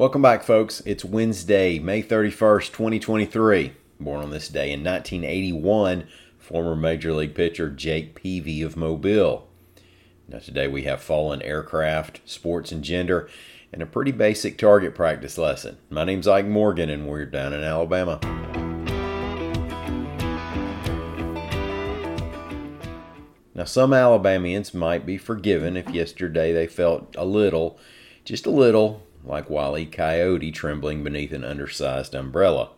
Welcome back, folks. It's Wednesday, May 31st, 2023. Born on this day in 1981, former Major League pitcher Jake Peavy of Mobile. Now, today we have fallen aircraft, sports and gender, and a pretty basic target practice lesson. My name's Ike Morgan, and we're down in Alabama. Now, some Alabamians might be forgiven if yesterday they felt a little, just a little, like E. Coyote trembling beneath an undersized umbrella.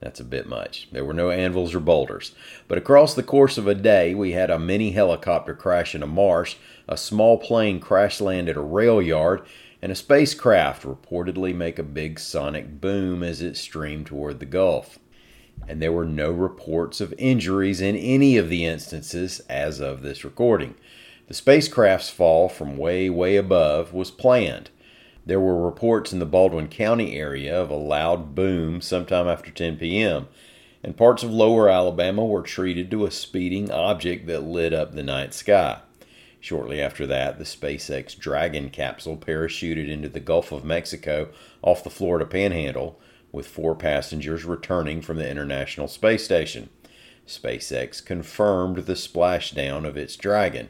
That's a bit much. There were no anvils or boulders. But across the course of a day, we had a mini helicopter crash in a marsh, a small plane crash land at a rail yard, and a spacecraft reportedly make a big sonic boom as it streamed toward the Gulf. And there were no reports of injuries in any of the instances as of this recording. The spacecraft's fall from way, way above was planned. There were reports in the Baldwin County area of a loud boom sometime after 10 p.m., and parts of lower Alabama were treated to a speeding object that lit up the night sky. Shortly after that, the SpaceX Dragon capsule parachuted into the Gulf of Mexico off the Florida Panhandle, with four passengers returning from the International Space Station. SpaceX confirmed the splashdown of its Dragon.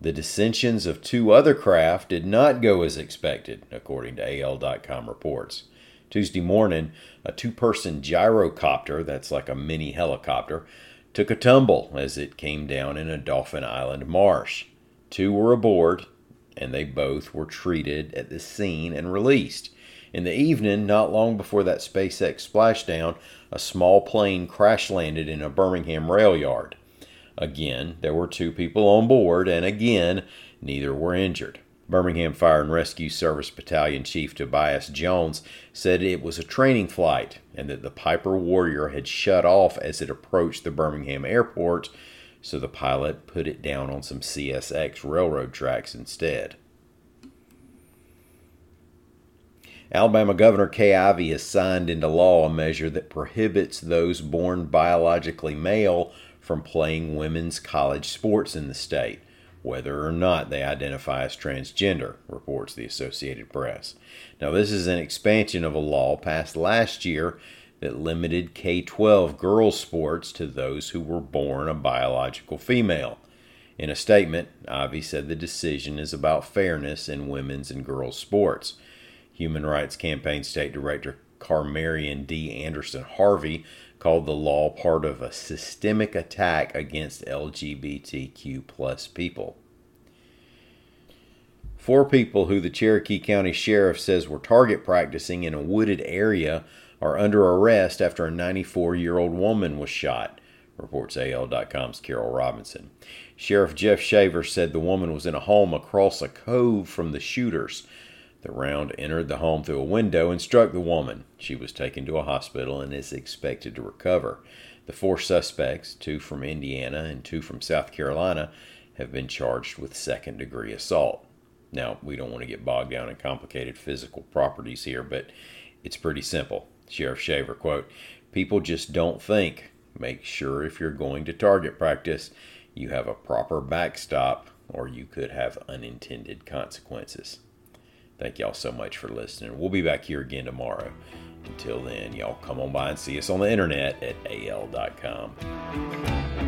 The dissensions of two other craft did not go as expected, according to AL.com reports. Tuesday morning, a two person gyrocopter, that's like a mini helicopter, took a tumble as it came down in a Dauphin Island marsh. Two were aboard, and they both were treated at the scene and released. In the evening, not long before that SpaceX splashdown, a small plane crash landed in a Birmingham rail yard. Again, there were two people on board, and again, neither were injured. Birmingham Fire and Rescue Service Battalion Chief Tobias Jones said it was a training flight and that the Piper Warrior had shut off as it approached the Birmingham airport, so the pilot put it down on some CSX railroad tracks instead. Alabama Governor Kay Ivey has signed into law a measure that prohibits those born biologically male from playing women's college sports in the state, whether or not they identify as transgender, reports the Associated Press. Now, this is an expansion of a law passed last year that limited K 12 girls' sports to those who were born a biological female. In a statement, Ivey said the decision is about fairness in women's and girls' sports. Human Rights Campaign State Director Carmarion D. Anderson Harvey called the law part of a systemic attack against LGBTQ plus people. Four people who the Cherokee County Sheriff says were target practicing in a wooded area are under arrest after a 94 year old woman was shot, reports AL.com's Carol Robinson. Sheriff Jeff Shaver said the woman was in a home across a cove from the shooters. The round entered the home through a window and struck the woman. She was taken to a hospital and is expected to recover. The four suspects, two from Indiana and two from South Carolina, have been charged with second degree assault. Now, we don't want to get bogged down in complicated physical properties here, but it's pretty simple. Sheriff Shaver, quote, People just don't think. Make sure if you're going to target practice, you have a proper backstop, or you could have unintended consequences. Thank y'all so much for listening. We'll be back here again tomorrow. Until then, y'all come on by and see us on the internet at al.com.